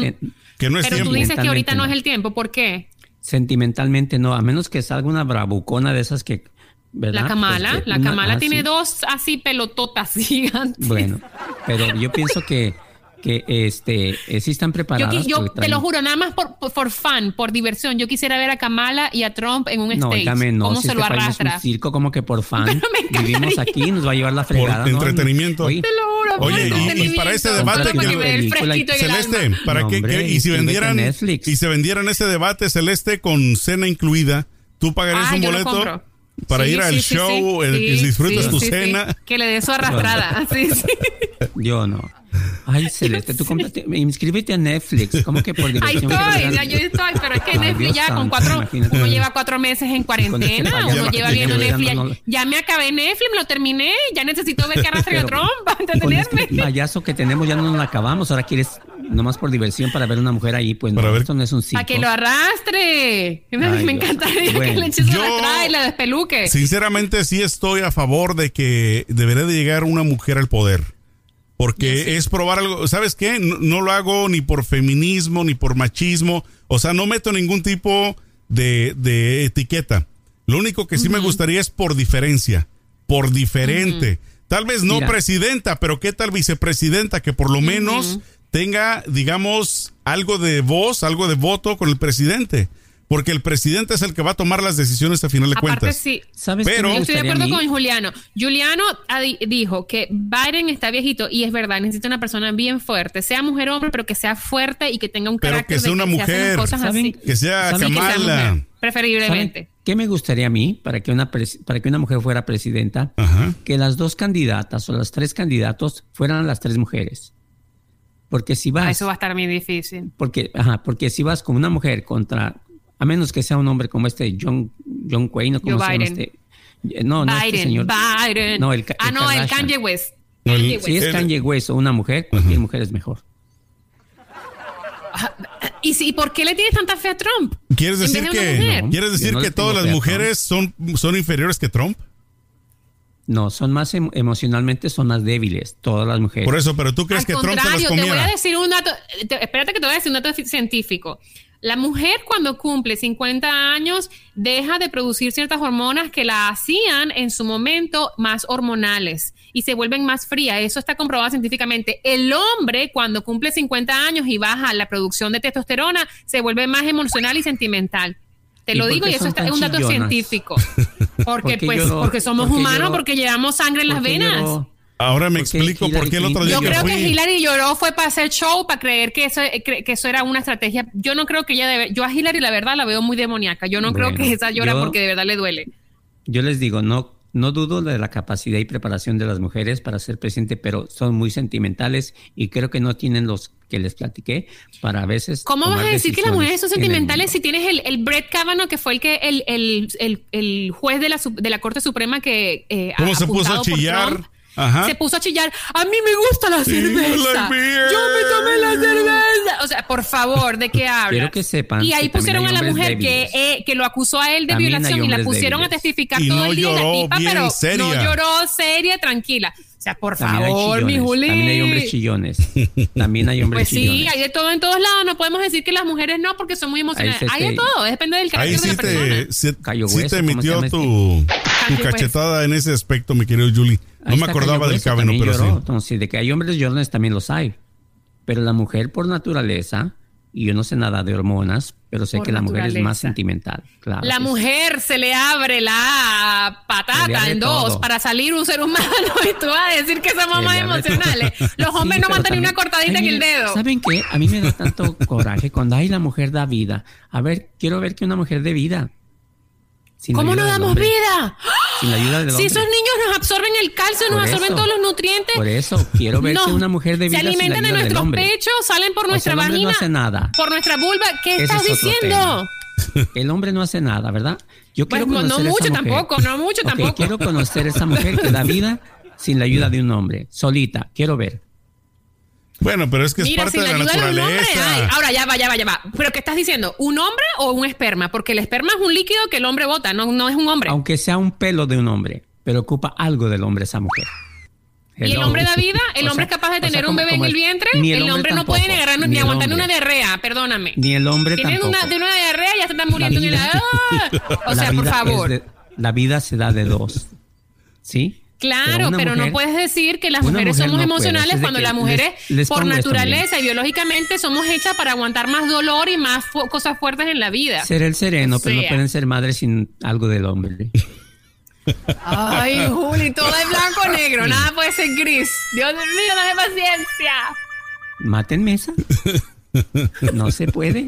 que no es pero tú dices que ahorita no es el tiempo. ¿Por qué? Sentimentalmente no, a menos que salga una bravucona de esas que la Kamala, pues, la Kamala ah, tiene dos así pelototas *laughs* gigantes. Bueno, pero yo pienso que, que este, eh, sí están preparadas. Yo, te lo juro, nada más por, por, fan, por diversión. Yo quisiera ver a Kamala y a Trump en un no, stage. no, ¿Cómo si se lo este arrastra? un circo como que por *laughs* fan. Vivimos aquí, nos va a llevar la fregada. Por entretenimiento. te lo juro. Oye, y, para ese debate que, Celeste, para que, y si vendieran y se vendieran ese debate Celeste con cena incluida, tú pagarías un boleto para ir al show, el que disfrutes tu cena. Que le dé su arrastrada. *laughs* Yo no. Ay, Celeste, tú inscríbete a Netflix. ¿Cómo que por diversión? Ahí estoy, ya yo estoy, pero es que Netflix ya con cuatro, uno lleva cuatro meses en cuarentena, uno lleva viendo Netflix. Ya me acabé Netflix, me lo terminé, ya necesito ver qué *laughs* arrastra el Trump para entenderme. Este payaso que tenemos ya no nos lo acabamos, ahora quieres nomás por diversión para ver una mujer ahí, pues no, esto no es un circo. A que lo arrastre. me encantaría que le eches una y la despeluque. Sinceramente sí estoy a favor de que debería de llegar una mujer al poder. Porque es probar algo, ¿sabes qué? No, lo hago ni por feminismo, ni por machismo. O sea, no meto ningún tipo de, etiqueta. Lo único que sí me gustaría es por diferencia, por diferente. Tal vez no presidenta, pero ¿qué tal vicepresidenta? Que por lo menos tenga, digamos, algo de voz, algo de voto con el presidente. Porque el presidente es el que va a tomar las decisiones a final de Aparte, cuentas. Sí, ¿Sabes pero estoy de acuerdo con Juliano. Juliano dijo que Biden está viejito y es verdad, necesita una persona bien fuerte, sea mujer o hombre, pero que sea fuerte y que tenga un carácter pero que sea una mujer, que sea Kamala. preferiblemente. ¿Qué me gustaría a mí para que una para que una mujer fuera presidenta? Que las dos candidatas o las tres candidatos fueran las tres mujeres. Porque si vas. eso va a estar muy difícil. Porque, ajá, porque si vas con una mujer contra. A menos que sea un hombre como este John, John Wayne o como se llama este. No, no este señor. Biden. No, el, ah, no, el Kanye West. si es Kanye West o una mujer, cualquier mujer es mejor. ¿Y, si, por qué le tienes tanta fe a Trump? ¿Quieres decir que, ¿quieres decir que todas las mujeres son, son inferiores que Trump? No, son más emocionalmente, son más débiles, todas las mujeres. Por eso, pero tú crees que Trump se comiera? Te voy a decir un dato, espérate que te voy a decir un dato científico. La mujer cuando cumple 50 años deja de producir ciertas hormonas que la hacían en su momento más hormonales y se vuelven más frías. Eso está comprobado científicamente. El hombre cuando cumple 50 años y baja la producción de testosterona se vuelve más emocional y sentimental. Te lo digo y eso es un dato científico. *laughs* Porque, pues, porque somos humanos, porque llevamos sangre en las venas. Ahora me explico por qué el otro día Yo creo que Hillary lloró fue para hacer show, para creer que eso, que eso era una estrategia. Yo no creo que ella debe. Yo a Hillary, la verdad, la veo muy demoníaca. Yo no creo que esa llora porque de verdad le duele. Yo les digo, no, no dudo de la capacidad y preparación de las mujeres para ser presidente, pero son muy sentimentales y creo que no tienen los que les platiqué para a veces. ¿Cómo vas a decir que las mujeres son sentimentales si tienes el, el Brett Kavanaugh, que fue el que el, el, el, juez de la, de la Corte Suprema que. Eh, ¿Cómo se puso a chillar? Se puso a chillar. A mí me gusta la cerveza. Yo me tomé la cerveza. O sea, por favor, ¿de qué hablas? Quiero que sepan. Y ahí pusieron a la mujer que, eh, que lo acusó a él de violación y la pusieron a testificar todo el día. la tipa, pero no lloró seria, tranquila. O sea, por También favor, mi Juli. También hay hombres chillones. También hay hombres Pues sí, chillones. hay de todo en todos lados. No podemos decir que las mujeres no, porque son muy emocionales. Hay de todo, depende del carácter Ahí de sí la persona. te, sí- Cayo sí te ¿cómo se emitió llama tu, tu Hueso. cachetada en ese aspecto, mi querido Julie. No Ahí me acordaba del cabeno, pero lloró. sí. Entonces, de que hay hombres llorones también los hay. Pero la mujer por naturaleza, y yo no sé nada de hormonas, pero sé Por que la mujer es más naturaleza. sentimental. Claro La mujer se le abre la patata abre en dos todo. para salir un ser humano *laughs* y tú vas a decir que somos más emocionales. *laughs* todo. Los hombres Sí, no matan ni una cortadita Ay, en el dedo. ¿Saben qué? A mí me da tanto coraje cuando hay la mujer da vida. A ver, quiero ver que una mujer dé vida. Sin ¿Cómo no damos hombre. vida? Sin la ayuda del Si hombre. esos niños nos absorben el calcio, nos Por absorben eso. todos los nutrientes. Por eso, quiero ver que una mujer de vida Se alimentan de nuestros pechos, salen por O sea, nuestra el hombre vagina. no hace nada. Por nuestra vulva. ¿Qué Ese estás es diciendo? El hombre no hace nada, ¿verdad? Yo quiero Pues, no conocer mucho esa mujer. tampoco, no mucho tampoco. Quiero conocer esa mujer que da vida *laughs* sin la ayuda de un hombre, solita. Quiero ver. Bueno, pero es que es Mira, parte sin de la la ayuda de un hombre. naturaleza. ay, ahora ya va, ya va, ya va. ¿Pero qué estás diciendo? ¿Un hombre o un esperma? Porque el esperma es un líquido que el hombre bota, no, no es un hombre. Aunque sea un pelo de un hombre, pero ocupa algo del hombre esa mujer. ¿Y el hombre da vida? ¿El *laughs* hombre sea- es capaz de o sea, tener un bebé en el vientre? ni el, hombre, no puede agarrar ni, ni el aguantar una diarrea, perdóname. Ni el hombre Tienen tampoco. una, de una diarrea ya se están muriendo. La ni vida- la-. *laughs* O sea, por favor. es de- la vida se da de dos. ¿Sí? Claro, pero no puedes decir que las mujeres mujer somos no emocionales cuando las mujeres, les por naturaleza y biológicamente, somos hechas para aguantar más dolor y más fu- cosas fuertes en la vida. Ser el sereno, O pero no pueden ser madres sin algo del hombre. *laughs* Ay, Juli, todo es blanco o negro, nada puede ser gris. Dios mío, dame paciencia. Mátenme esa. No se puede.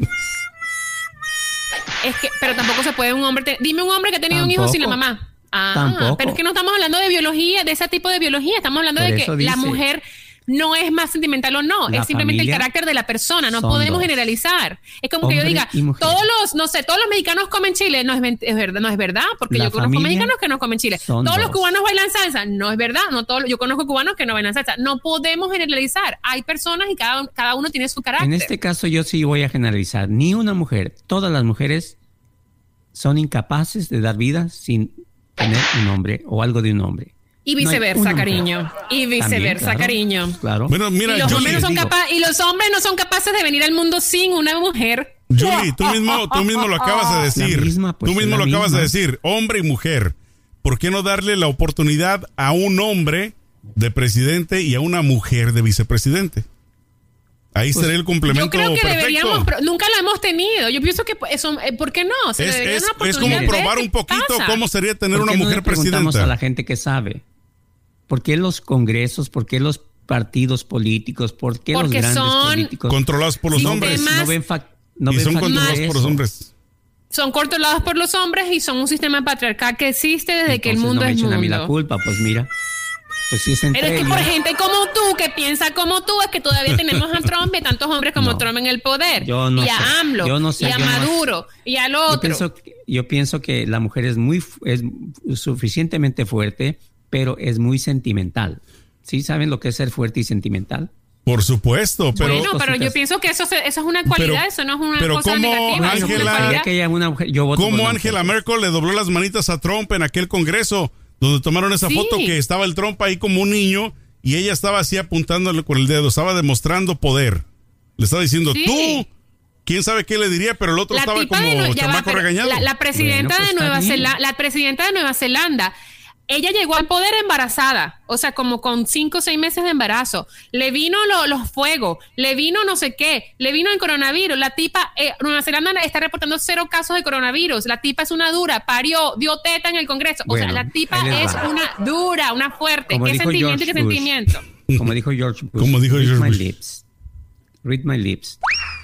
Es que, pero tampoco se puede un hombre. te- Dime un hombre que ha tenido un hijo sin la mamá. Ah, Tampoco. pero es que no estamos hablando de biología, de ese tipo de biología. Estamos hablando Por de que la mujer no es más sentimental o no, es simplemente el carácter de la persona. No podemos dos. generalizar. Es como que yo diga, todos los, no sé, todos los mexicanos comen chile. No es, es verdad, no es verdad, porque La yo conozco mexicanos que no comen chile. Todos los cubanos bailan salsa. No es verdad. No todos, yo conozco cubanos que no bailan salsa. No podemos generalizar. Hay personas y cada, cada uno tiene su carácter. En este caso yo sí voy a generalizar. Ni una mujer, todas las mujeres son incapaces de dar vida sin tener un hombre o algo de un hombre. Y viceversa, cariño. Y viceversa, claro. cariño. Claro. Bueno, mira, y, los Julie, hombres no son capa- y los hombres no son capaces de venir al mundo sin una mujer. Julie, tú mismo, tú mismo lo acabas de decir. misma, pues, tú mismo lo acabas de decir, hombre y mujer. ¿Por qué no darle la oportunidad a un hombre de presidente y a una mujer de vicepresidente? Ahí sería el complemento Yo creo que perfecto. deberíamos, nunca lo hemos tenido. Yo pienso que pues, eso, eh, ¿por qué no? Se es, es- una es como probar un poquito pasa. cómo sería tener ¿Por una qué no mujer le preguntamos presidenta. a la gente que sabe? ¿Por qué los congresos? ¿Por qué los partidos políticos? ¿Por qué los Porque grandes son políticos? Controlados por los hombres. No ven, no y ven son controlados por los hombres. Son controlados por los hombres y son un sistema patriarcal que existe desde que el Entonces mundo no me es echen mundo. a mí la culpa, pues mira. Pues sí es entre Pero es que ellos. por gente como tú, que piensa como tú, es que todavía tenemos *laughs* a Trump y tantos hombres como No. Trump en el poder. Yo no y a sé. AMLO, Yo no sé, y a yo no- Maduro, y al Yo otro. pienso, que- yo pienso que la mujer es muy es suficientemente fuerte, pero es muy sentimental. ¿Sí saben lo que es ser fuerte y sentimental? Por supuesto, pero bueno, pero yo pienso que eso, se- eso es una cualidad, eso no es una pero cosa ¿cómo negativa. eso es una Ángela- cualidad. Ya que haya una mujer, yo voto por ¿cómo Angela. Merkel le dobló las manitas a Trump en aquel congreso donde tomaron esa Sí. foto que estaba el Trump ahí como un niño y ella estaba así apuntándole con el dedo, estaba demostrando poder. Le estaba diciendo, Sí. tú, quién sabe qué le diría, pero el otro La estaba como de va, chamaco regañado. La, la presidenta Bueno, pues de está Nueva. Zelanda, la presidenta de Nueva Zelanda, ella llegó al poder embarazada, o sea, como con cinco o seis meses de embarazo. Le vino lo- los fuegos, le vino no sé qué, le vino el coronavirus. La tipa, eh, Nueva Zelanda está reportando cero casos de coronavirus. La tipa es una dura, parió, dio teta en el Congreso. o sea, la tipa es va. una dura, una fuerte. Como ¿Qué sentimiento y George qué Bush. sentimiento? Como dijo George Bush. Como dijo read George my Bush. lips. Read my lips.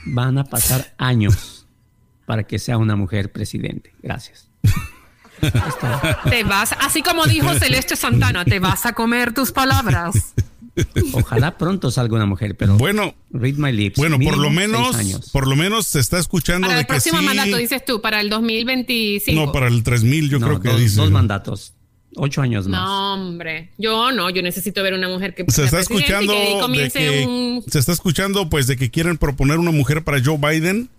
Van a pasar años para que sea una mujer presidente. Gracias. *laughs* *laughs* Te vas, así como dijo *laughs* Celeste Santana, te vas a comer tus palabras. Ojalá pronto salga una mujer, pero Bueno, read my lips. bueno, por lo menos, por lo menos se está escuchando Para de el que próximo sí. mandato, dices tú, para el 2025. No, para el 3000 yo No, creo que dos, dice. dos mandatos. Ocho años más. No, hombre. Yo no, yo necesito ver una mujer que se está escuchando que de que un se está escuchando pues de que quieren proponer una mujer para Joe Biden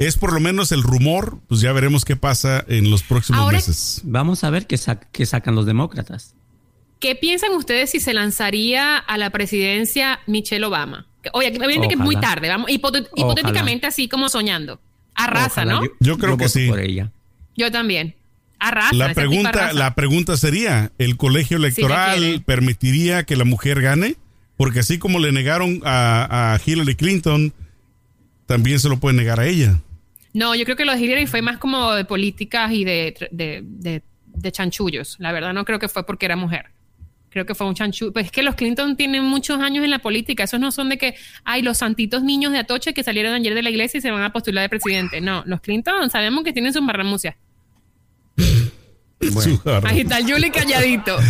es por lo menos el rumor pues ya veremos qué pasa en los próximos Ahora- meses Vamos a ver qué, sa- qué sacan los demócratas. ¿Qué piensan ustedes si se lanzaría a la presidencia Michelle Obama? Oye, obviamente que es muy Ojalá. tarde, vamos, hipotet- hipotéticamente así como soñando. Arrasa, Ojalá, ¿no? Yo, Yo creo que sí. por ella. Yo también. Arrasa. La pregunta, arrasa. la pregunta sería, ¿el colegio electoral permitiría que la mujer gane? Porque así como le negaron a, a Hillary Clinton, también se lo pueden negar a ella. No, yo creo que lo de Hillary fue más como de políticas y de, de, de- chanchullos. La verdad, no creo que fue porque era mujer. Creo que fue un chanchullo. Pues es que los Clinton tienen muchos años en la política. Esos no son de que, ay, los santitos niños de Atoche que salieron ayer de la iglesia y se van a postular de presidente. No, los Clinton sabemos que tienen sus marramucias. Bueno. Su jarra. Ahí está el Julie calladito. *laughs*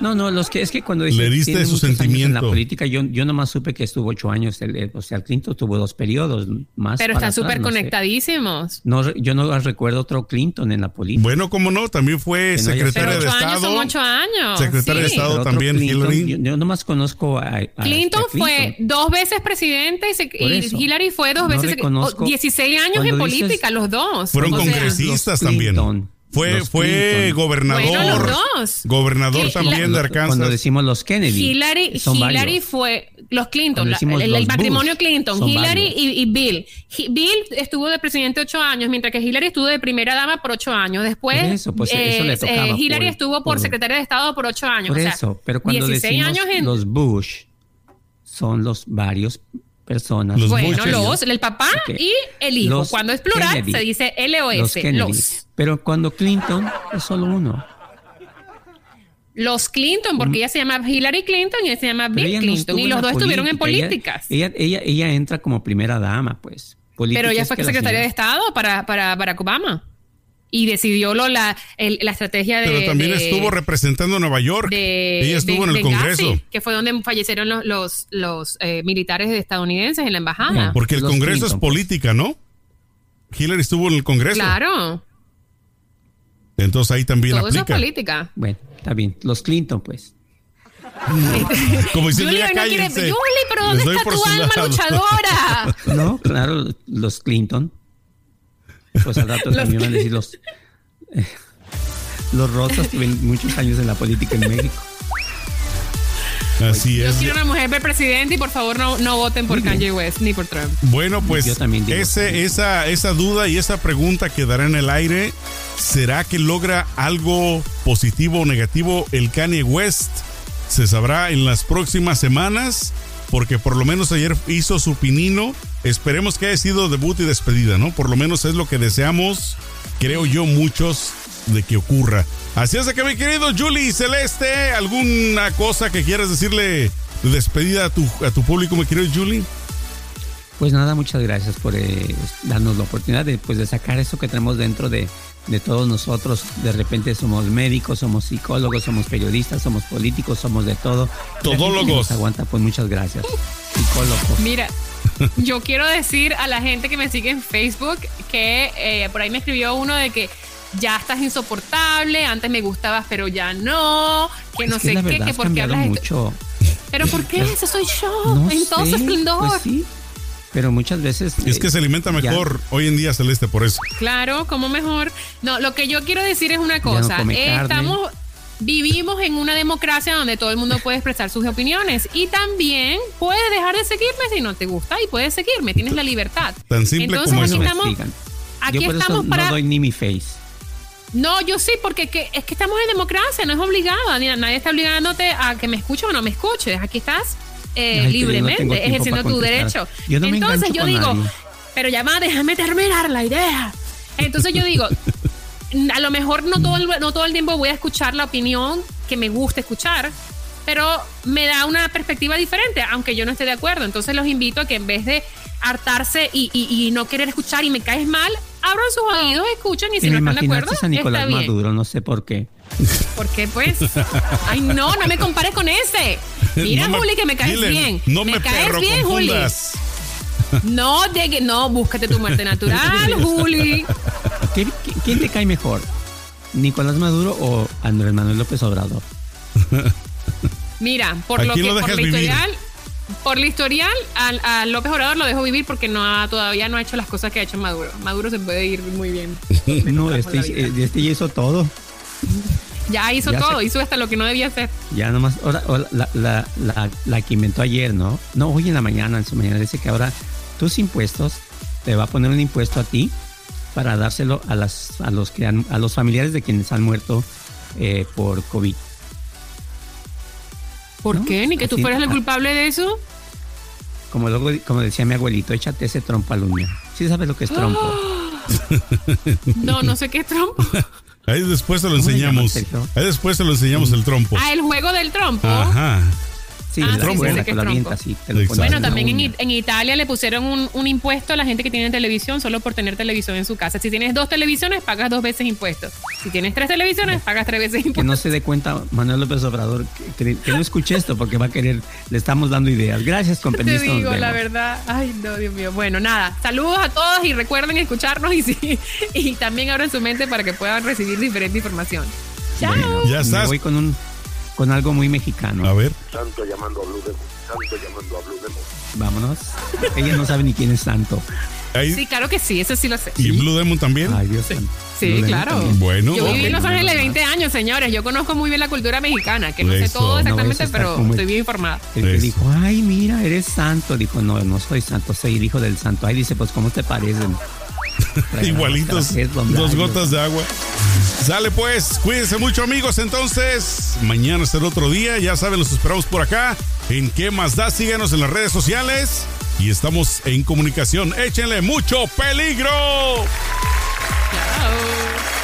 No, no, los que es que cuando Le diste su años en sentimiento. la política, yo, yo nomás supe que estuvo ocho años. el- el- o sea, el Clinton tuvo dos periodos más. Pero están súper no sé. conectadísimos. No, re- yo no recuerdo otro Clinton en la política. Bueno, como no, también fue Que no de ocho años Estado. son ocho años. Secretaria de. Estado. Pero también, Clinton, Hillary. Yo, yo nomás conozco a, a- Clinton a fue dos veces presidente y, se-. Hillary fue dos No veces. reconozco- oh, 16 años en dices- política, los dos. Fueron O sea, congresistas también. Fue, los fue Clinton. gobernador. Bueno, los dos. Gobernador también la- de Cuando Arkansas. decimos los Kennedy. Hillary, Hillary fue los Clinton, Cuando la- el, matrimonio Bush, Clinton, Hillary y, y Bill. Hi- Bill estuvo de presidente ocho años, mientras que Hillary estuvo de primera dama por ocho años. Después, eso, pues, eh, eso le tocaba eh, Hillary por- estuvo por, por- secretaria de Estado por ocho años. Por o sea, eso, pero cuando 16 decimos años en... los Bush, son los varios personas. Los bueno, los, el papá y el hijo. Los Cuando es plural, Kennedy. se dice LOS. los Kennedy. Los. Pero cuando Clinton es solo uno. Los Clinton, porque ella se llama Hillary Clinton y él se llama Bill no Clinton. estuvo y los dos estuvieron en. Ella- políticas. Ella, ella, ella entra como primera dama, pues. Política Pero ella fue secretaria de Estado para, para Barack Obama. Y decidió lo, la, el- la estrategia de. Pero también de- estuvo representando a Nueva York. de- Ella estuvo de- en el Benghazi, Congreso. que fue donde fallecieron los, los, los, eh, militares estadounidenses en la embajada. Porque el Los Congreso Clinton, es política, ¿no? Hillary estuvo en el Congreso. Claro, Entonces ahí también todo eso es aplica. política. Bueno, está bien. Los Clinton, pues. *laughs* Como diciendo, Julie ya no quiere. cállense. Julie, pero ¿dónde está tu alma lado. luchadora? *laughs* No, claro, los Clinton. Pues al rato *laughs* también van a decir los. eh, los Rosas tuvieron muchos años en la política en México. Así Yo es. quiero una mujer ver presidente y por favor no, no voten por Kanye West ni por Trump. Bueno, pues Yo también digo ese, esa, esa duda y esa pregunta quedará en el aire. ¿Será que logra algo positivo o negativo el Kanye West? Se sabrá en las próximas semanas, porque por lo menos ayer hizo su pinino. Esperemos que haya sido debut y despedida, ¿no? Por lo menos es lo que deseamos, creo yo, muchos de que ocurra. Así es de que mi querido Julie Celeste, ¿alguna cosa que quieras decirle de despedida a tu, a tu público, mi querido Julie? Pues nada, muchas gracias por eh, darnos la oportunidad de, pues, de sacar eso que tenemos dentro de, de todos nosotros. De repente somos médicos, somos psicólogos, somos periodistas, somos políticos, somos de todo. Todólogos. nos aguanta, pues muchas gracias. Psicólogos. Mira, yo quiero decir a la gente que me sigue en Facebook que eh, por ahí me escribió uno de que ya estás insoportable, antes me gustabas, pero ya no, que no Es que sé la qué, que has por qué cambiado hablas mucho. Pero ¿por qué? *laughs* Ese soy yo, No en todo su esplendor. pues sí, pero muchas veces... Es que eh, se alimenta ya- mejor hoy en día Celeste por eso. Claro, como mejor. No, lo que yo quiero decir es una cosa. Eh, estamos, vivimos en una democracia donde todo el mundo puede expresar sus opiniones y también puedes dejar de seguirme si no te gusta y puedes seguirme, tienes la libertad. Tan simple Entonces como aquí eso. estamos, aquí Yo por estamos eso para no doy ni mi face. No, yo sí, porque que- es que estamos en democracia, no es obligado. ni- Nadie está obligándote a que me escuches o no me escuches. Aquí estás eh, Ay, no libremente ejerciendo tu derecho. Yo no Entonces yo digo, nadie. pero ya va, déjame terminar la idea. Entonces yo digo, a lo mejor no todo, el, no todo el tiempo voy a escuchar la opinión que me gusta escuchar, pero me da una perspectiva diferente, aunque yo no esté de acuerdo. Entonces los invito a que en vez de hartarse y, y- y no querer escuchar y me caes mal, abran sus oídos, escuchen y si Y no me están de acuerdo, imaginaste a Nicolás está bien. Maduro, no sé por qué. ¿Por qué pues? Ay, no, no me compares con ese. Mira, No me- Juli, que me caes dile, bien. No me, caes perro bien, Juli. No, de que no, búscate tu muerte natural, *laughs* Juli. ¿Qué- qué- ¿Quién te cae mejor? ¿Nicolás Maduro o Andrés Manuel López Obrador? Mira, por ¿A lo que lo por vivir? historial, por la historial, al- a, López Obrador lo dejo vivir porque no ha, todavía no ha hecho las cosas que ha hecho Maduro. Maduro se puede ir muy bien. No, este, eh, este ya hizo todo. Ya hizo Ya todo, se- hizo hasta lo que no debía hacer. Ya nomás, ahora, ahora la, la, la, la que inventó ayer, ¿no? No, hoy en la mañana, en su mañana, dice que ahora tus impuestos, te va a poner un impuesto a ti para dárselo a, las, a, los, que han, a los familiares de quienes han muerto eh, por COVID. ¿Por No, qué? Ni que tú fueras el culpable de eso. Como luego, como decía mi abuelito, échate ese trompo al. ¿Sí sabes lo que es trompo? *gasps* No, no sé qué es trompo. *laughs* Ahí después se lo ¿Cómo le enseñamos. Ahí después se lo enseñamos el trompo. Ah, el juego del trompo. Ajá. Sí, Ah, la sí, sí, sé que que te Exacto. pones Bueno, en la también en, en Italia le pusieron un, un impuesto a la gente que tiene televisión solo por tener televisión en su casa. Si tienes dos televisiones, pagas dos veces impuestos. Si tienes tres televisiones, pagas tres veces que impuestos. no se dé cuenta Manuel López Obrador que, que- que no escuche esto porque va a querer, le estamos dando ideas. Gracias, con permiso. digo la verdad. Ay, no, Dios mío. Bueno, nada. Saludos a todos y recuerden escucharnos y, sí, y también abran su mente para que puedan recibir diferente información. Chao. Bueno, Ya me estás. voy con un con algo muy mexicano. A ver. Santo llamando a Blue Demon. Santo llamando a Blue Demon. Vámonos. Ella no sabe ni quién es santo. Ahí. Sí, claro que sí, eso sí lo sé. ¿Y Blue Demon también? Ay, Dios. Sí, de- claro. también. Bueno. Yo viví en Los Ángeles 20 años, señores. Yo conozco muy bien la cultura mexicana, que no sé todo exactamente, pero el- estoy bien informada. El que dijo, ay, mira, eres santo. Dijo, no, no soy santo, soy el hijo del santo. Ay, dice, pues, ¿cómo te parecen? *laughs* Igualitos, dos gotas de agua. Sale pues, cuídense mucho amigos. Entonces, mañana será otro día. Ya saben, los esperamos por acá. En qué más da, síganos en las redes sociales y estamos en comunicación. Échenle mucho peligro. Chao.